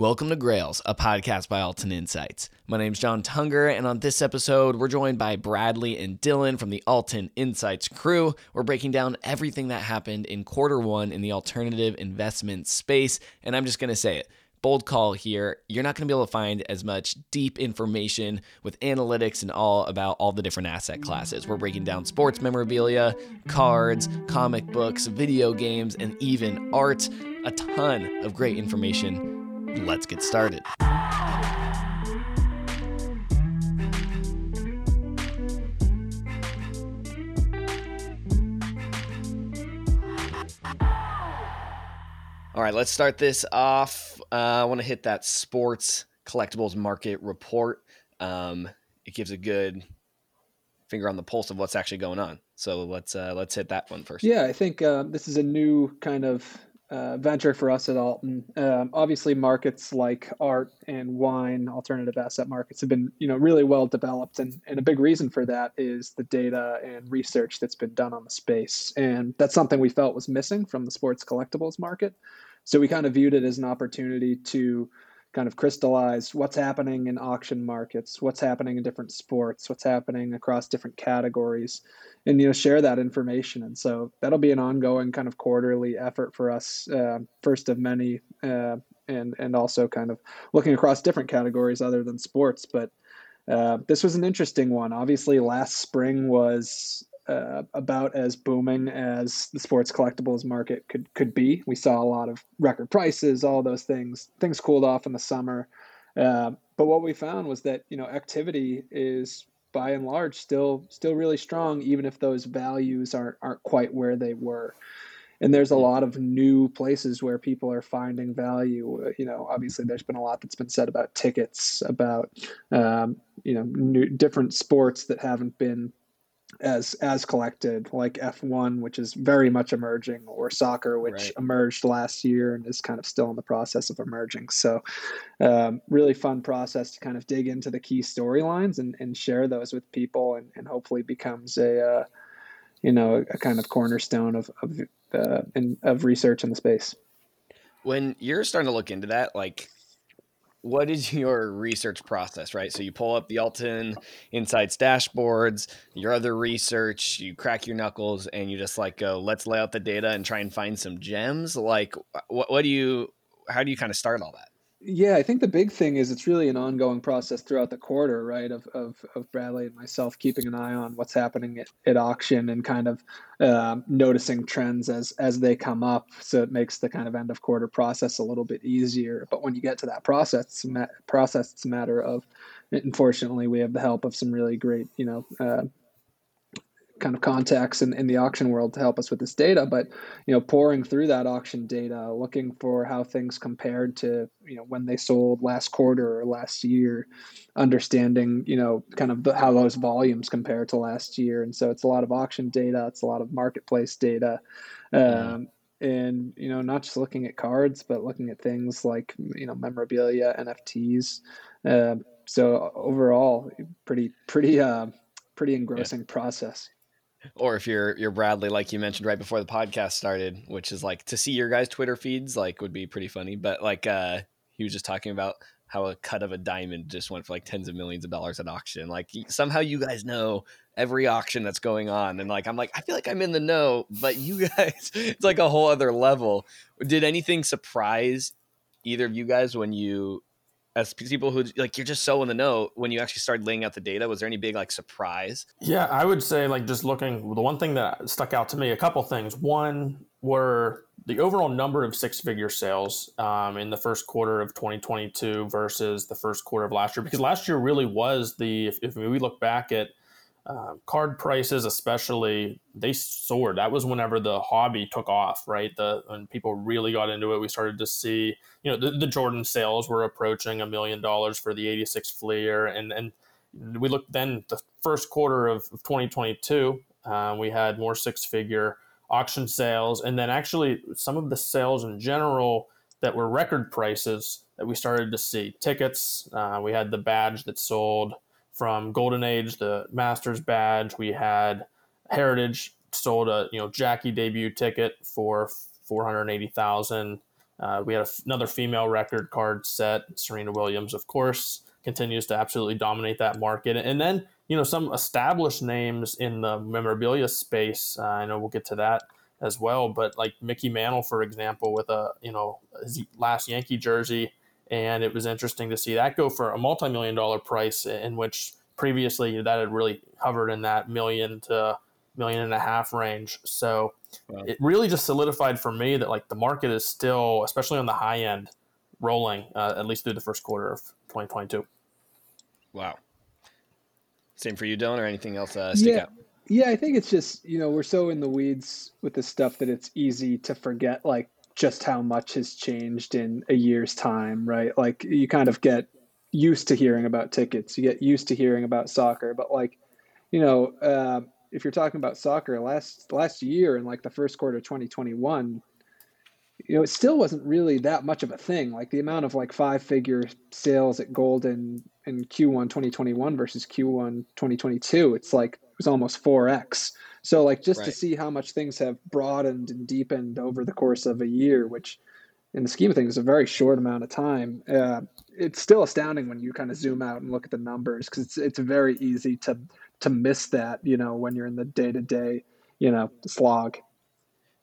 Welcome to Grails, a podcast by Altan Insights. My name's John Tunger, and on this episode, we're joined by Bradley and Dylan from the Altan Insights crew. We're breaking down everything that happened in quarter one in the alternative investment space, and I'm just going to say it. Bold call here. You're not going to be able to find as much deep information with analytics and all about all the different asset classes. We're breaking down sports memorabilia, cards, comic books, video games, and even art. A ton of great information let's get started. All right, let's start this off. Uh, I want to hit that sports collectibles market report. Um, it gives a good finger on the pulse of what's actually going on. So let's uh, let's hit that one first. Yeah, I think uh, this is a new kind of uh, venture for us at Altan. Um, obviously, markets like art and wine, alternative asset markets, have been you know really well developed, and and a big reason for that is the data and research that's been done on the space, and that's something we felt was missing from the sports collectibles market. So we kind of viewed it as an opportunity to kind of crystallize what's happening in auction markets, what's happening in different sports, what's happening across different categories, and you know share that information. And so that'll be an ongoing kind of quarterly effort for us, uh, first of many, uh, and and also kind of looking across different categories other than sports. But uh, this was an interesting one. Obviously, last spring was uh, about as booming as the sports collectibles market could could be. We saw a lot of record prices, all those things. Things cooled off in the summer, uh, but what we found was that you know activity is by and large still still really strong, even if those values aren't aren't quite where they were. And there's a lot of new places where people are finding value. You know, obviously, there's been a lot that's been said about tickets, about um, you know, new, different sports that haven't been as as collected like f1 which is very much emerging or soccer which right. emerged last year and is kind of still in the process of emerging so um, really fun process to kind of dig into the key storylines and, and share those with people and, and hopefully becomes a uh, you know a kind of cornerstone of of, uh, in, of research in the space when you're starting to look into that like what is your research process, right? So you pull up the Altan Insights dashboards, your other research, you crack your knuckles, and you just like go, let's lay out the data and try and find some gems. Like, what, what do you, how do you kind of start all that? Yeah, I think the big thing is it's really an ongoing process throughout the quarter, right? Of of, of Bradley and myself keeping an eye on what's happening at, at auction and kind of um, noticing trends as as they come up. So it makes the kind of end of quarter process a little bit easier. But when you get to that process, ma- process, it's a matter of. Unfortunately, we have the help of some really great, you know, uh, kind of contacts in, in the auction world to help us with this data but you know pouring through that auction data looking for how things compared to you know when they sold last quarter or last year understanding you know kind of the, how those volumes compare to last year. And so it's a lot of auction data it's a lot of marketplace data um, and you know not just looking at cards but looking at things like you know memorabilia nfts uh, so overall pretty pretty uh, pretty engrossing yeah. process or if you're you're Bradley, like you mentioned right before the podcast started, which is like to see your guys' Twitter feeds, like would be pretty funny. But like uh he was just talking about how a cut of a diamond just went for like tens of millions of dollars at auction. Like somehow you guys know every auction that's going on, and like I'm like I feel like I'm in the know, but you guys, it's like a whole other level. Did anything surprise either of you guys when you as people who like you're just so in the know when you actually started laying out the data was there any big like surprise? Yeah i would say like just looking the one thing that stuck out to me a couple things. One were the overall number of six figure sales um, in the first quarter of 2022 versus the first quarter of last year because last year really was the if, if we look back at uh, card prices, especially, they soared. That was whenever the hobby took off, right? The when people really got into it, we started to see, you know, the, the Jordan sales were approaching a million dollars for the '86 Fleer, and and we looked then the first quarter of, of 2022, uh, we had more six-figure auction sales, and then actually some of the sales in general that were record prices that we started to see tickets. Uh, we had the badge that sold from Golden Age, the Masters badge. We had Heritage sold a you know Jackie debut ticket for four hundred eighty thousand. Uh, we had another female record card set. Serena Williams, of course, continues to absolutely dominate that market. And then, you know, some established names in the memorabilia space. Uh, I know we'll get to that as well, but like Mickey Mantle, for example, with a, you know, his last Yankee jersey. And it was interesting to see that go for a multi million dollar price, in which previously that had really hovered in that million to million and a half range. So wow. it really just solidified for me that like the market is still, especially on the high end, rolling uh, at least through the first quarter of 2022. Wow. Same for you, Dylan, or anything else uh, stick yeah. out? Yeah, I think it's just you know we're so in the weeds with this stuff that it's easy to forget like just how much has changed in a year's time, right? Like you kind of get used to hearing about tickets, you get used to hearing about soccer, but like you know, uh, if you're talking about soccer last last year in like the first quarter of 2021 you know it still wasn't really that much of a thing like the amount of like five figure sales at Goldin in q1 2021 versus q1 2022 it's like it was almost 4x so like just right. to see how much things have broadened and deepened over the course of a year which in the scheme of things is a very short amount of time uh, it's still astounding when you kind of zoom out and look at the numbers because it's, it's very easy to to miss that, you know, when you're in the day to day, you know, slog.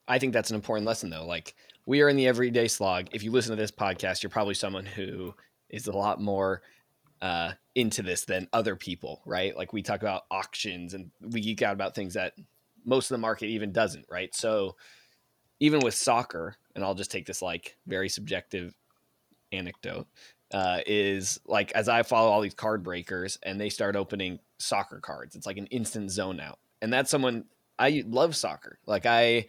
I think that's an important lesson though. Like we are in the everyday slog. If you listen to this podcast, you're probably someone who is a lot more uh, into this than other people, right? Like we talk about auctions and we geek out about things that most of the market even doesn't, right? So even with soccer, and I'll just take this like very subjective anecdote uh, is like as I follow all these card breakers and they start opening soccer cards, it's like an instant zone out. And that's someone I love soccer. Like I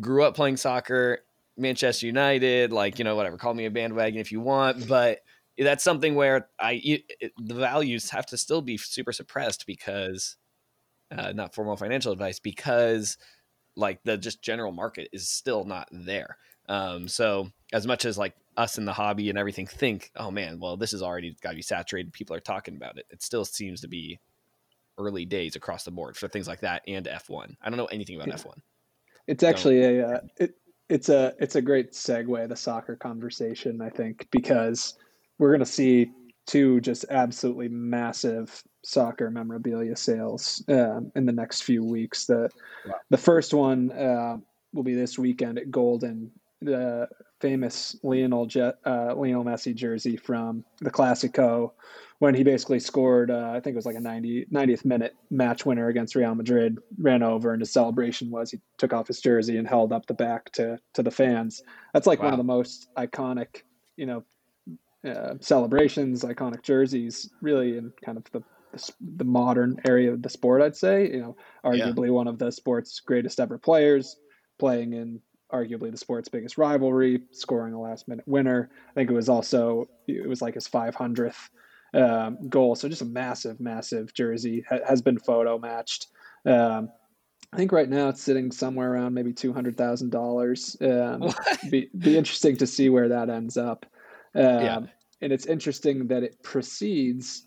grew up playing soccer, Manchester United, like you know whatever, call me a bandwagon if you want, but that's something where I it, the values have to still be super suppressed because uh, not formal financial advice because like the just general market is still not there. Um, so as much as like us in the hobby and everything think, oh man, well this is already got to be saturated. People are talking about it. It still seems to be early days across the board for things like that and F1. I don't know anything about yeah. F1. It's actually a uh, it, it's a it's a great segue the soccer conversation I think because we're going to see two just absolutely massive soccer memorabilia sales um, in the next few weeks. The wow. the first one uh, will be this weekend at Goldin the famous Lionel Jet, uh, Lionel Messi jersey from the Classico when he basically scored, uh, I think it was like a 90, 90th minute match winner against Real Madrid, ran over, and his celebration was he took off his jersey and held up the back to to the fans. That's like wow. one of the most iconic, you know, uh, celebrations, iconic jerseys, really in kind of the the modern area of the sport. I'd say, you know, arguably yeah. one of the sport's greatest ever players, playing in arguably the sport's biggest rivalry, scoring a last minute winner. I think it was also it was like his 500th um, goal. So just a massive, massive jersey ha- has been photo matched. Um, I think right now it's sitting somewhere around maybe two hundred thousand um, dollars. Be be interesting to see where that ends up. Um, yeah. And it's interesting that it precedes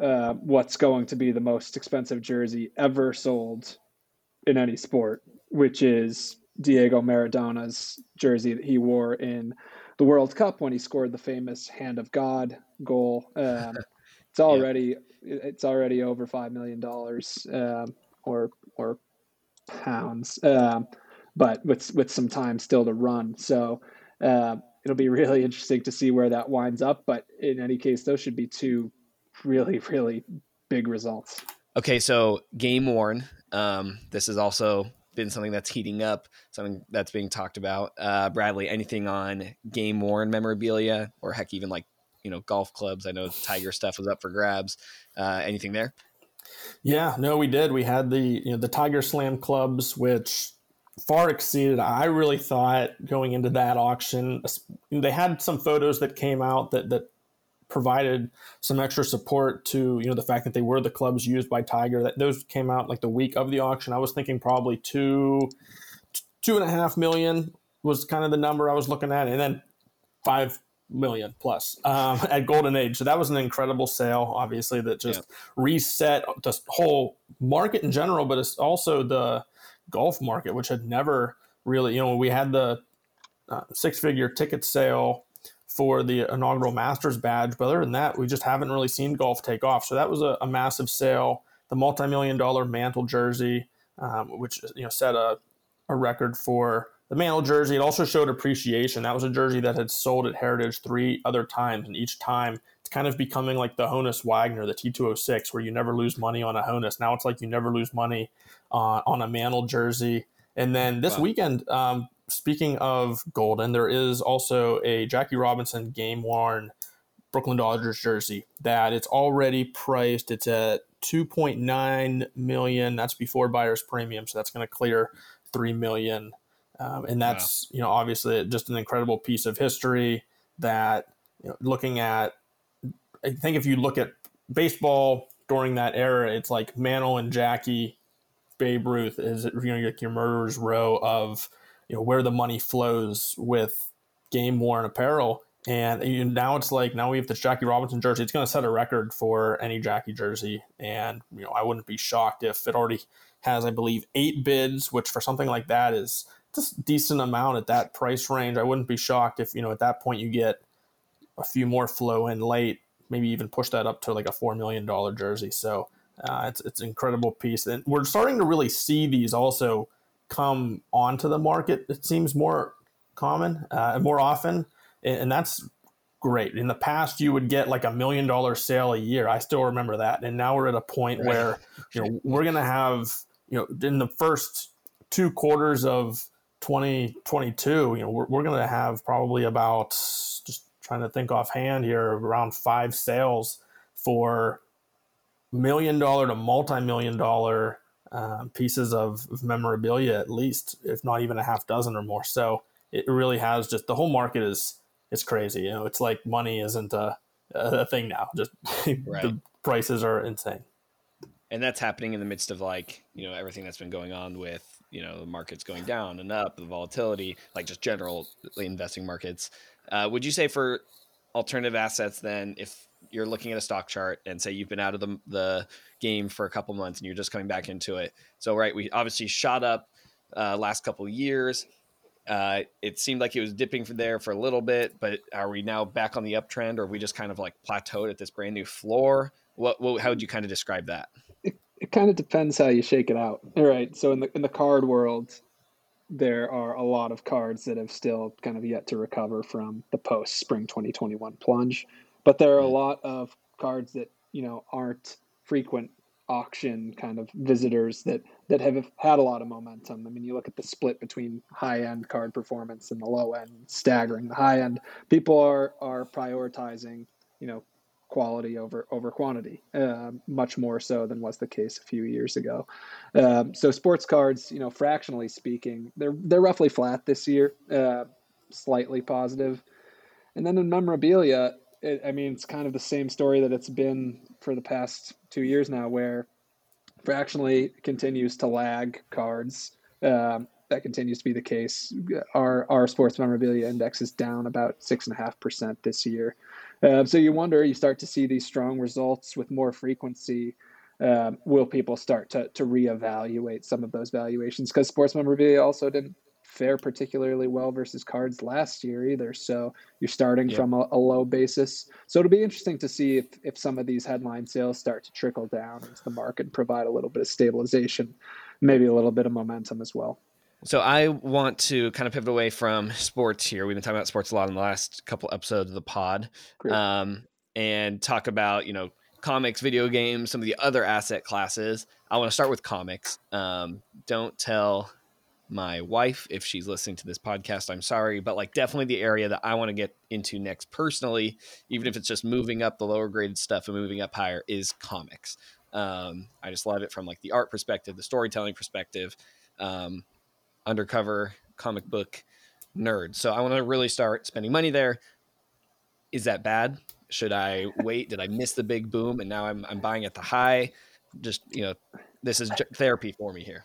uh, what's going to be the most expensive jersey ever sold in any sport, which is Diego Maradona's jersey that he wore in the World Cup when he scored the famous "Hand of God" goal. Um, it's already yeah. it's already over five million dollars um, or or pounds, um, but with with some time still to run. So uh, it'll be really interesting to see where that winds up. But in any case, those should be two really really big results. Okay, so game worn. Um, this has also been something that's heating up, something that's being talked about. Uh, Bradley, anything on game worn memorabilia or heck, even like, you know, golf clubs? I know Tiger stuff was up for grabs. Uh, anything there? Yeah, no, we did. We had the, you know, the Tiger Slam clubs, which far exceeded. I really thought going into that auction, they had some photos that came out that, that provided some extra support to you know the fact that they were the clubs used by Tiger. That those came out like the week of the auction. I was thinking probably two two and a half million was kind of the number I was looking at, and then five million plus um, at Golden Age. So that was an incredible sale, obviously, that just yeah. reset the whole market in general, but it's also the golf market, which had never really, you know, we had the uh, six figure ticket sale for the inaugural Masters badge. But other than that, we just haven't really seen golf take off. So that was a, a massive sale. The multi million dollar Mantle jersey, um, which you know set a, a record for the Mantle jersey. It also showed appreciation. That was a jersey that had sold at Heritage three other times, and each time kind of becoming like the Honus Wagner, the T206, where you never lose money on a Honus. Now it's like you never lose money uh, on a Mantle jersey. And then this wow. weekend, um, speaking of Goldin, there is also a Jackie Robinson game worn Brooklyn Dodgers jersey that it's already priced. It's at 2.9 million. That's before buyer's premium, so that's going to clear 3 million. Um, and that's wow. you know obviously just an incredible piece of history that you know, looking at I think if you look at baseball during that era, it's like Mantle and Jackie, Babe Ruth is you know like your murderer's row of you know where the money flows with game worn apparel. And now it's like now we have the Jackie Robinson jersey. It's going to set a record for any Jackie jersey, and you know I wouldn't be shocked if it already has, I believe, eight bids, which for something like that is just decent amount at that price range. I wouldn't be shocked if you know at that point you get a few more flow in late, maybe even push that up to like a four million dollar jersey. So uh, it's it's an incredible piece, and we're starting to really see these also come onto the market. It seems more common, uh, more often, and that's great. In the past, you would get like a million dollar sale a year. I still remember that, and now we're at a point right. where you know we're gonna have you know in the first two quarters of 2022, you know we're, we're gonna have probably about just trying to think offhand here around five sales for million dollar to multi million dollar um, pieces of, of, memorabilia at least, if not even a half dozen or more. So it really has just the whole market is it's crazy. You know, it's like money isn't a, a thing now. Just right. the prices are insane. And that's happening in the midst of like you know everything that's been going on with you know the markets going down and up, the volatility, like just general investing markets. Uh, would you say for alternative assets, then, if you're looking at a stock chart and say you've been out of the, the game for a couple months and you're just coming back into it. So, right, we obviously shot up uh, last couple years. Uh, it seemed like it was dipping from there for a little bit, but are we now back on the uptrend, or are we just kind of like plateaued at this brand new floor? What, what how would you kind of describe that? It, it kind of depends how you shake it out. All right, so in the in the card world, there are a lot of cards that have still kind of yet to recover from the post spring 2021 plunge. But there are a lot of cards that you know aren't frequent auction kind of visitors that that have had a lot of momentum. I mean, you look at the split between high end card performance and the low end, staggering. The high end people are are prioritizing, you know, quality over over quantity, uh, much more so than was the case a few years ago. Um, so sports cards, you know, fractionally speaking, they're they're roughly flat this year, uh, slightly positive. And then in memorabilia, it, I mean, it's kind of the same story that it's been for the past two years now, where fractionally continues to lag cards. Um, that continues to be the case. Our our sports memorabilia index is down about six and a half percent this year. Uh, so you wonder, you start to see these strong results with more frequency. Um, will people start to to reevaluate some of those valuations? Because sports memorabilia also didn't fare particularly well versus cards last year either. So you're starting from a, a, low basis. So it'll be interesting to see if, if some of these headline sales start to trickle down into the market and provide a little bit of stabilization, maybe a little bit of momentum as well. So I want to kind of pivot away from sports here. We've been talking about sports a lot in the last couple episodes of the pod, um, and talk about you know comics, video games, some of the other asset classes. I want to start with comics. Um, don't tell my wife if she's listening to this podcast i'm sorry but like definitely the area that i want to get into next personally even if it's just moving up the lower graded stuff and moving up higher is comics um, i just love it from like the art perspective the storytelling perspective um, undercover comic book nerd. So i want to really start spending money there. Is that bad? Should i wait? Did i miss the big boom and now i'm, I'm buying at the high? Just you know this is therapy for me here.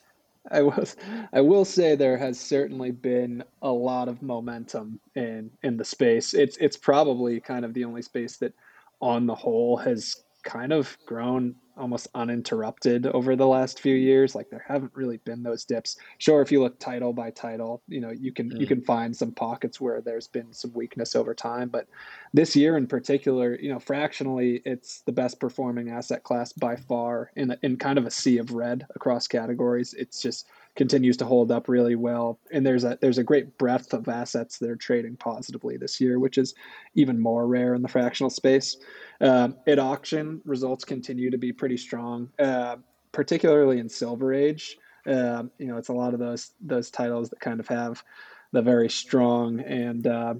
I was I will say there has certainly been a lot of momentum in in the space. It's it's probably kind of the only space that on the whole has kind of grown almost uninterrupted over the last few years. Like there haven't really been those dips. Sure, if you look title by title, you know you can mm. you can find some pockets where there's been some weakness over time. But this year in particular, you know, fractionally, it's the best performing asset class by far in a, in kind of a sea of red across categories. It's just continues to hold up really well. And there's a there's a great breadth of assets that are trading positively this year, which is even more rare in the fractional space. Um, at auction, results continue to be pretty strong, uh, particularly in Silver Age. Um, you know, it's a lot of those those titles that kind of have the very strong and uh,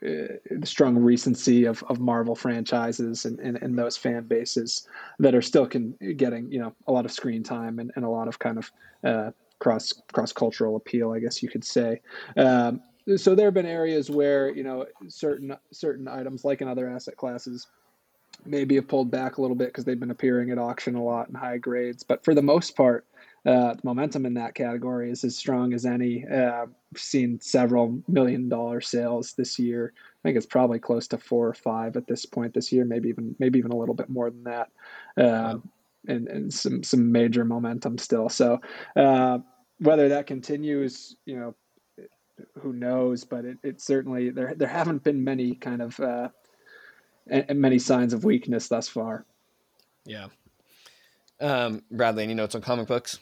the strong recency of, of Marvel franchises and, and, and, those fan bases that are still can, getting you know a lot of screen time and, and a lot of kind of uh, cross cross cultural appeal, I guess you could say. Um, so there have been areas where you know certain certain items, like in other asset classes, maybe have pulled back a little bit because they've been appearing at auction a lot in high grades. But for the most part, uh, the momentum in that category is as strong as any. Uh, seen several million dollar sales this year. I think it's probably close to four or five at this point this year, maybe even maybe even a little bit more than that. Uh, and, and some some major momentum still. So uh, whether that continues, you know, who knows? But it, it certainly there there haven't been many kind of uh, many signs of weakness thus far. Yeah. Um, Bradley, any notes on comic books?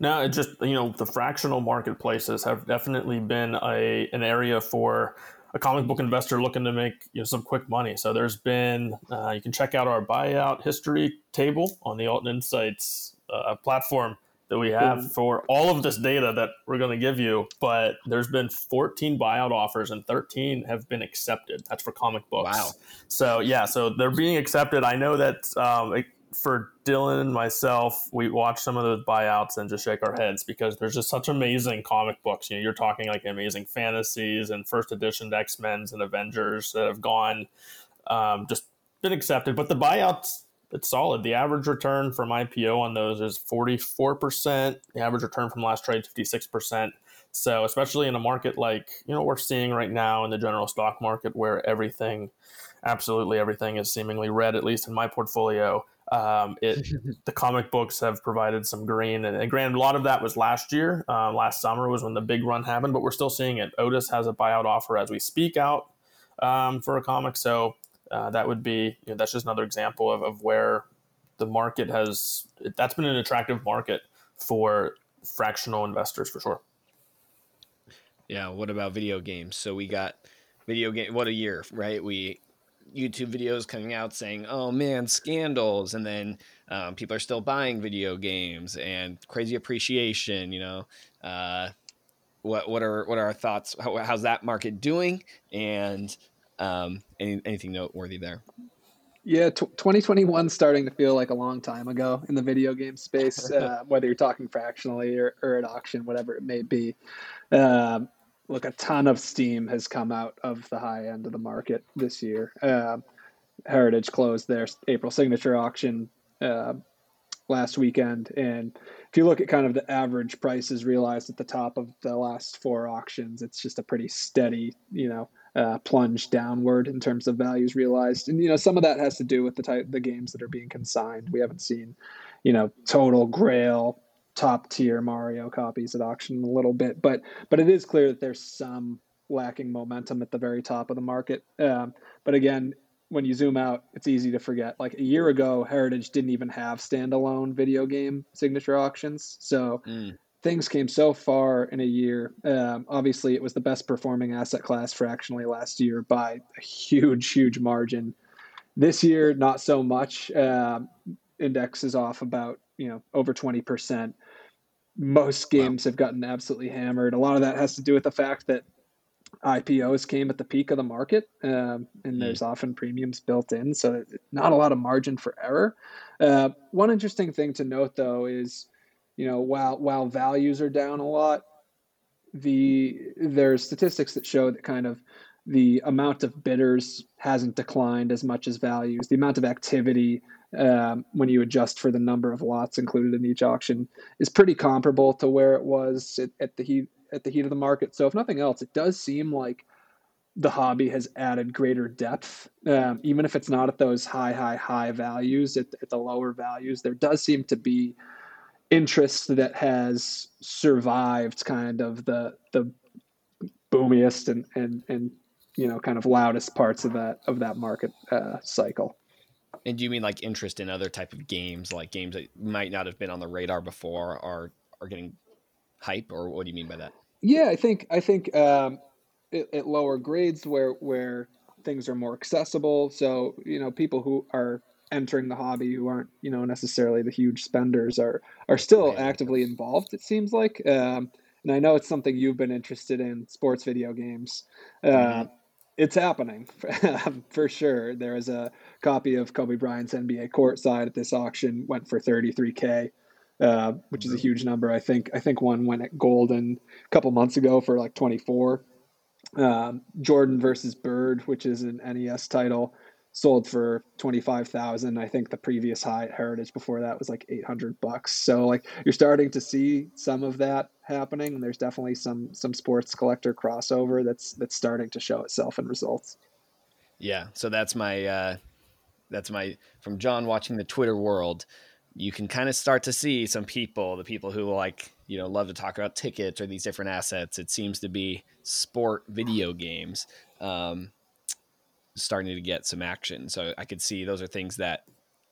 No, it just you know the fractional marketplaces have definitely been a an area for a comic book investor looking to make you know some quick money. So there's been uh, you can check out our buyout history table on the Altan Insights uh, platform that we have for all of this data that we're going to give you. But there's been 14 buyout offers and 13 have been accepted. That's for comic books. Wow. So yeah, so they're being accepted. I know that um, it, for Dylan and myself, we watch some of those buyouts and just shake our heads because there's just such amazing comic books. You know, you're talking like amazing fantasies and first edition X Men's and Avengers that have gone, um, just been accepted. But the buyouts, it's solid. The average return from IPO on those is 44%. The average return from last trade, 56%. So, especially in a market like you know we're seeing right now in the general stock market, where everything, absolutely everything, is seemingly red, at least in my portfolio. Um, it the comic books have provided some green, and, and granted, a lot of that was last year. Uh, last summer was when the big run happened, but we're still seeing it. Otis has a buyout offer as we speak out um, for a comic, so uh, that would be you know, that's just another example of, of where the market has that's been an attractive market for fractional investors for sure. Yeah. What about video games? So we got video game. What a year, right? We YouTube videos coming out saying, "Oh man, scandals," and then um, people are still buying video games and crazy appreciation. You know, uh, what what are what are our thoughts? How, how's that market doing? And um, any, anything noteworthy there? Yeah, t- 2021 starting to feel like a long time ago in the video game space. Uh, whether you're talking fractionally or, or at auction, whatever it may be. Um, look, a ton of steam has come out of the high end of the market this year. Uh, Heritage closed their April signature auction uh, last weekend, and if you look at kind of the average prices realized at the top of the last four auctions, it's just a pretty steady, you know, uh, plunge downward in terms of values realized. And you know, some of that has to do with the type the games that are being consigned. We haven't seen, you know, total Grail top tier Mario copies at auction a little bit, but but it is clear that there's some lacking momentum at the very top of the market. Um, but again, when you zoom out, it's easy to forget. Like a year ago, Heritage didn't even have standalone video game signature auctions, so. Mm. Things came so far in a year. Um, obviously, it was the best performing asset class fractionally last year by a huge, huge margin. This year, not so much. Uh, index is off about you know over 20% most games wow. have gotten absolutely hammered. A lot of that has to do with the fact that IPOs came at the peak of the market, um, and mm. there's often premiums built in, so not a lot of margin for error. Uh, one interesting thing to note, though, is you know while while values are down a lot, the there's statistics that show that kind of the amount of bidders hasn't declined as much as values. The amount of activity um, when you adjust for the number of lots included in each auction is pretty comparable to where it was at, at, the heat at the heat of the market. So if nothing else, it does seem like the hobby has added greater depth, um, even if it's not at those high, high, high values. At, at the lower values, there does seem to be interest that has survived kind of the the boomiest and and and you know kind of loudest parts of that of that market uh, cycle. And do you mean like interest in other type of games, like games that might not have been on the radar before, are are getting hype, or what do you mean by that? Yeah, I think I think um, at, at lower grades where where things are more accessible. So you know, people who are entering the hobby who aren't you know necessarily the huge spenders are are still right. actively involved. It seems like, um, and I know it's something you've been interested in, sports video games. Uh, mm-hmm. It's happening for sure. There is a copy of Kobe Bryant's NBA courtside at this auction went for 33k. Uh, which is a huge number. I think I think one went at Goldin a couple months ago for like 24. Um, Jordan versus Bird, which is an NES title, sold for 25,000. I think the previous high at Heritage before that was like 800 bucks. So like you're starting to see some of that happening. There's definitely some some sports collector crossover that's that's starting to show itself in results. Yeah, so that's my uh that's my from John watching the Twitter world you can kind of start to see some people, the people who like, you know, love to talk about tickets or these different assets. It seems to be sport video games um, starting to get some action. So I could see those are things that,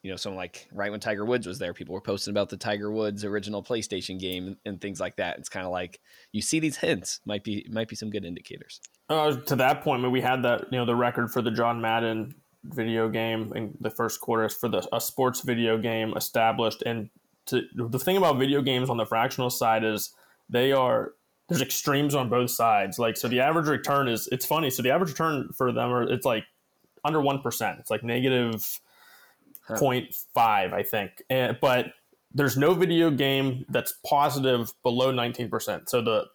you know, someone like right when Tiger Woods was there, people were posting about the Tiger Woods original PlayStation game and things like that. It's kind of like you see these hints might be might be some good indicators. Uh, to that point, we had that you know the record for the John Madden video game in the first quarter for the a sports video game established. And to, the thing about video games on the fractional side is they are there's extremes on both sides. Like so, the average return is it's funny. So the average return for them are it's like under one percent. It's like negative huh. 0.5, I think. And, but there's no video game that's positive below 19%. So the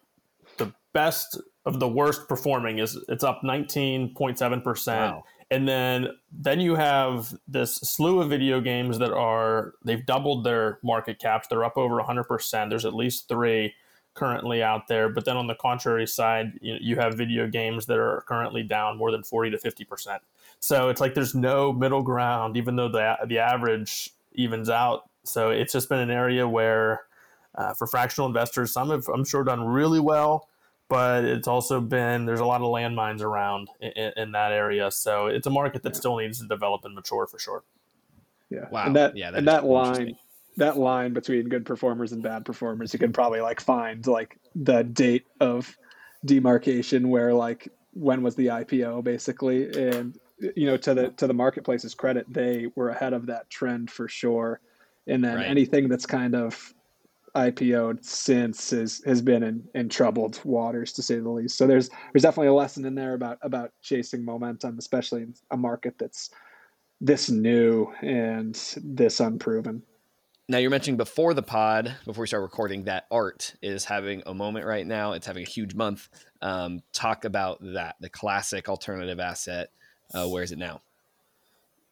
the best of the worst performing is it's up 19.7%. Wow and then then you have this slew of video games that are they've doubled their market caps they're up over 100% there's at least three currently out there but then on the contrary side you, you have video games that are currently down more than 40 to 50% so it's like there's no middle ground even though the, the average evens out so it's just been an area where uh, for fractional investors some have i'm sure done really well but it's also been there's a lot of landmines around in, in that area. So it's a market that yeah. still needs to develop and mature for sure. Yeah. Wow. And that, yeah, that and that line, that line between good performers and bad performers, you can hmm. probably like find like the date of demarcation where like when was the IPO basically, and you know to the to the marketplace's credit, they were ahead of that trend for sure. And then right. anything that's kind of IPO'd since has has been in, in troubled waters to say the least. So there's there's definitely a lesson in there about about chasing momentum, especially in a market that's this new and this unproven. Now you're mentioning before the pod, before we start recording, that art is having a moment right now. It's having a huge month. Um, talk about that, the classic alternative asset. Uh, where is it now?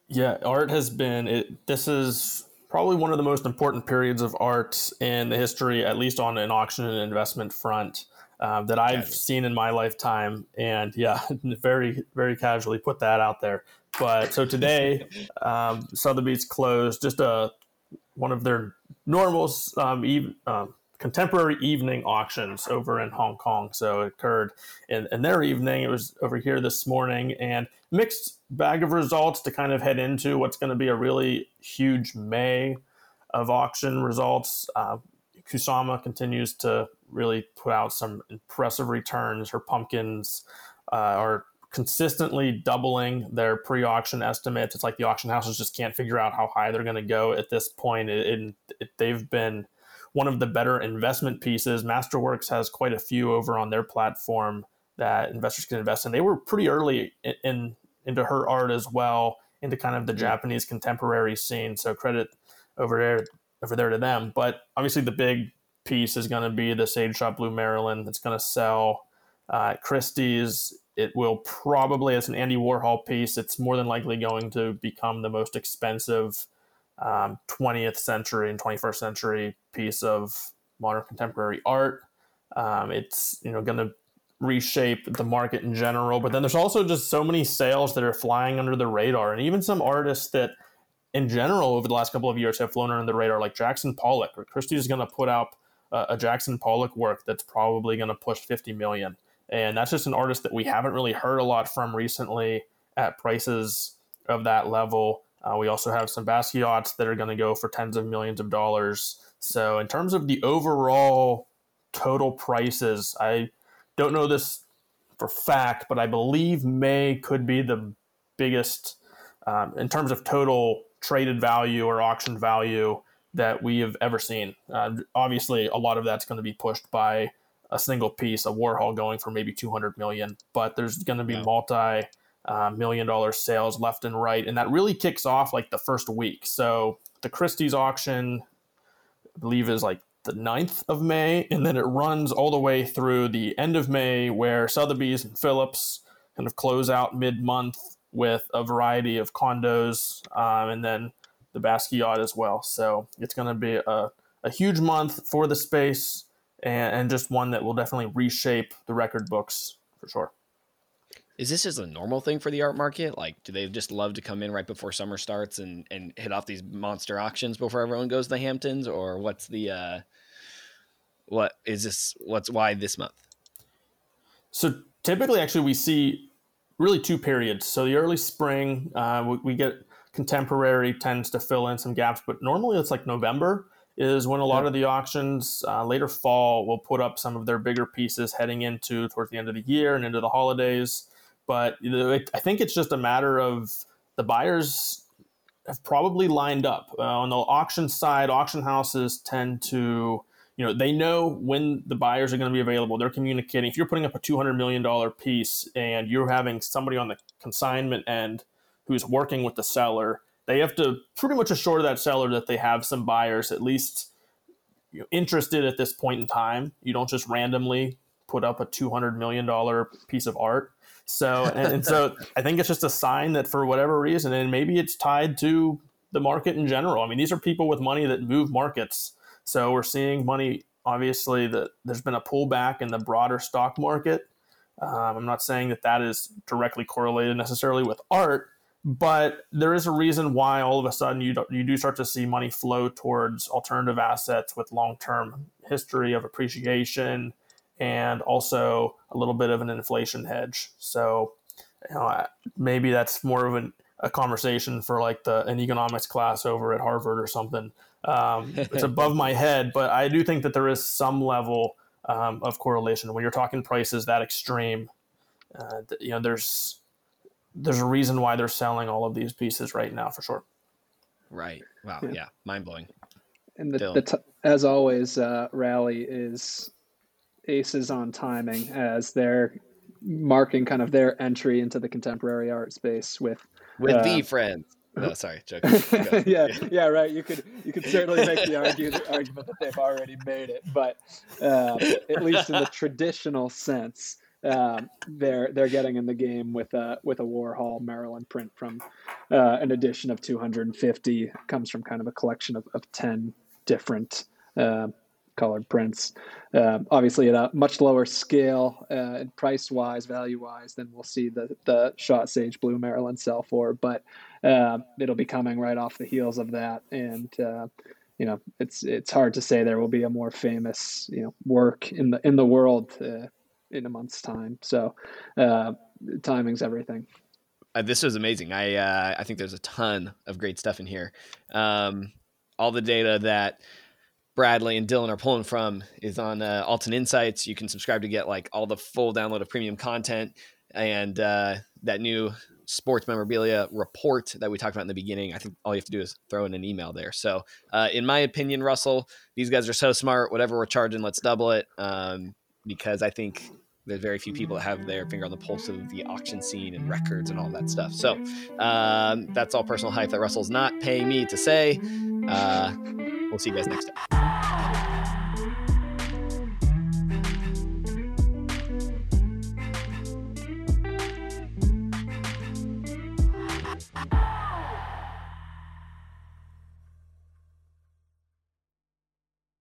Yeah, art has been it. This is probably one of the most important periods of art in the history, at least on an auction and investment front, uh, that I've seen in my lifetime. And yeah, very, very casually put that out there. But so today, um, Sotheby's closed just a one of their normal um, um, contemporary evening auctions over in Hong Kong. So it occurred in, in their evening. It was over here this morning and mixed bag of results to kind of head into what's going to be a really huge May of auction results. Uh, Kusama continues to really put out some impressive returns. Her pumpkins uh, are consistently doubling their pre-auction estimates. It's like the auction houses just can't figure out how high they're going to go at this point. It, it, they've been one of the better investment pieces. Masterworks has quite a few over on their platform that investors can invest in. They were pretty early in, in into her art as well, into kind of the mm-hmm. Japanese contemporary scene. So credit over there over there to them. But obviously the big piece is going to be the Sage Shot Blue Marilyn that's going to sell uh, Christie's. It will probably, as an Andy Warhol piece, it's more than likely going to become the most expensive um, 20th century and 21st century piece of modern contemporary art. Um, it's you know going to reshape the market in general. But then there's also just so many sales that are flying under the radar, and even some artists that, in general, over the last couple of years have flown under the radar, like Jackson Pollock. Or Christie is going to put out uh, a Jackson Pollock work that's probably going to push 50 million, and that's just an artist that we haven't really heard a lot from recently at prices of that level. Uh, we also have some Basquiat's that are going to go for tens of millions of dollars. So, in terms of the overall total prices, I don't know this for fact, but I believe May could be the biggest um, in terms of total traded value or auction value that we have ever seen. Uh, obviously, a lot of that's going to be pushed by a single piece, a Warhol going for maybe 200 million, but there's going to be yeah. multi uh, million dollar sales left and right. And that really kicks off like the first week. So the Christie's auction, I believe, is like the 9th of May. And then it runs all the way through the end of May, where Sotheby's and Phillips kind of close out mid month with a variety of condos um, and then the Basquiat as well. So it's going to be a, a huge month for the space and, and just one that will definitely reshape the record books for sure. Is this just a normal thing for the art market? Like, do they just love to come in right before summer starts and, and hit off these monster auctions before everyone goes to the Hamptons, or what's the uh, what is this? What's why this month? So typically, actually, we see really two periods. So the early spring, uh, we, we, get contemporary tends to fill in some gaps, but normally it's like November is when a lot yeah. of the auctions uh, later fall will put up some of their bigger pieces heading into towards the end of the year and into the holidays. But I think it's just a matter of the buyers have probably lined up. Uh, on the auction side, auction houses tend to, you know, they know when the buyers are going to be available. They're communicating. If you're putting up a $200 million piece and you're having somebody on the consignment end who's working with the seller, they have to pretty much assure that seller that they have some buyers at least you know, interested at this point in time. You don't just randomly put up a $200 million piece of art. So and, and, so I think it's just a sign that for whatever reason, and maybe it's tied to the market in general. I mean, these are people with money that move markets. So we're seeing money. Obviously, that there's been a pullback in the broader stock market. Um, I'm not saying that that is directly correlated necessarily with art, but there is a reason why all of a sudden you do, you do start to see money flow towards alternative assets with long-term history of appreciation and also a little bit of an inflation hedge. So, you know, maybe that's more of an, a conversation for like the an economics class over at Harvard or something. Um, it's above my head, but I do think that there is some level um, of correlation when you're talking prices that extreme. Uh, you know, there's there's a reason why they're selling all of these pieces right now for sure. Right. Wow. Yeah. yeah. Mind blowing. And the, the t- as always, uh, rally is aces on timing as they're marking kind of their entry into the contemporary art space with with uh, the friends. No, sorry, joke. yeah, yeah, right. You could you could certainly make the argument argument that they've already made it, but uh, at least in the traditional sense, um, they're they're getting in the game with a with a Warhol Marilyn print from uh, an edition of 250 comes from kind of a collection of, of 10 different uh, colored prints. Um, obviously, at a much lower scale, uh, price wise, value wise, than we'll see the the shot sage blue Marilyn sell for. But uh, it'll be coming right off the heels of that, and uh, you know, it's it's hard to say there will be a more famous you know work in the in the world uh, in a month's time. So uh, timing's everything. Uh, this was amazing. I uh, I think there's a ton of great stuff in here. Um, all the data that Bradley and Dylan are pulling from is on uh, Altan Insights. You can subscribe to get like all the full download of premium content and uh, that new sports memorabilia report that we talked about in the beginning. I think all you have to do is throw in an email there. So, uh, in my opinion, Russell, these guys are so smart. Whatever we're charging, let's double it um, because I think there's very few people that have their finger on the pulse of the auction scene and records and all that stuff. So um, that's all personal hype that Russell's not paying me to say. Uh, we'll see you guys next time.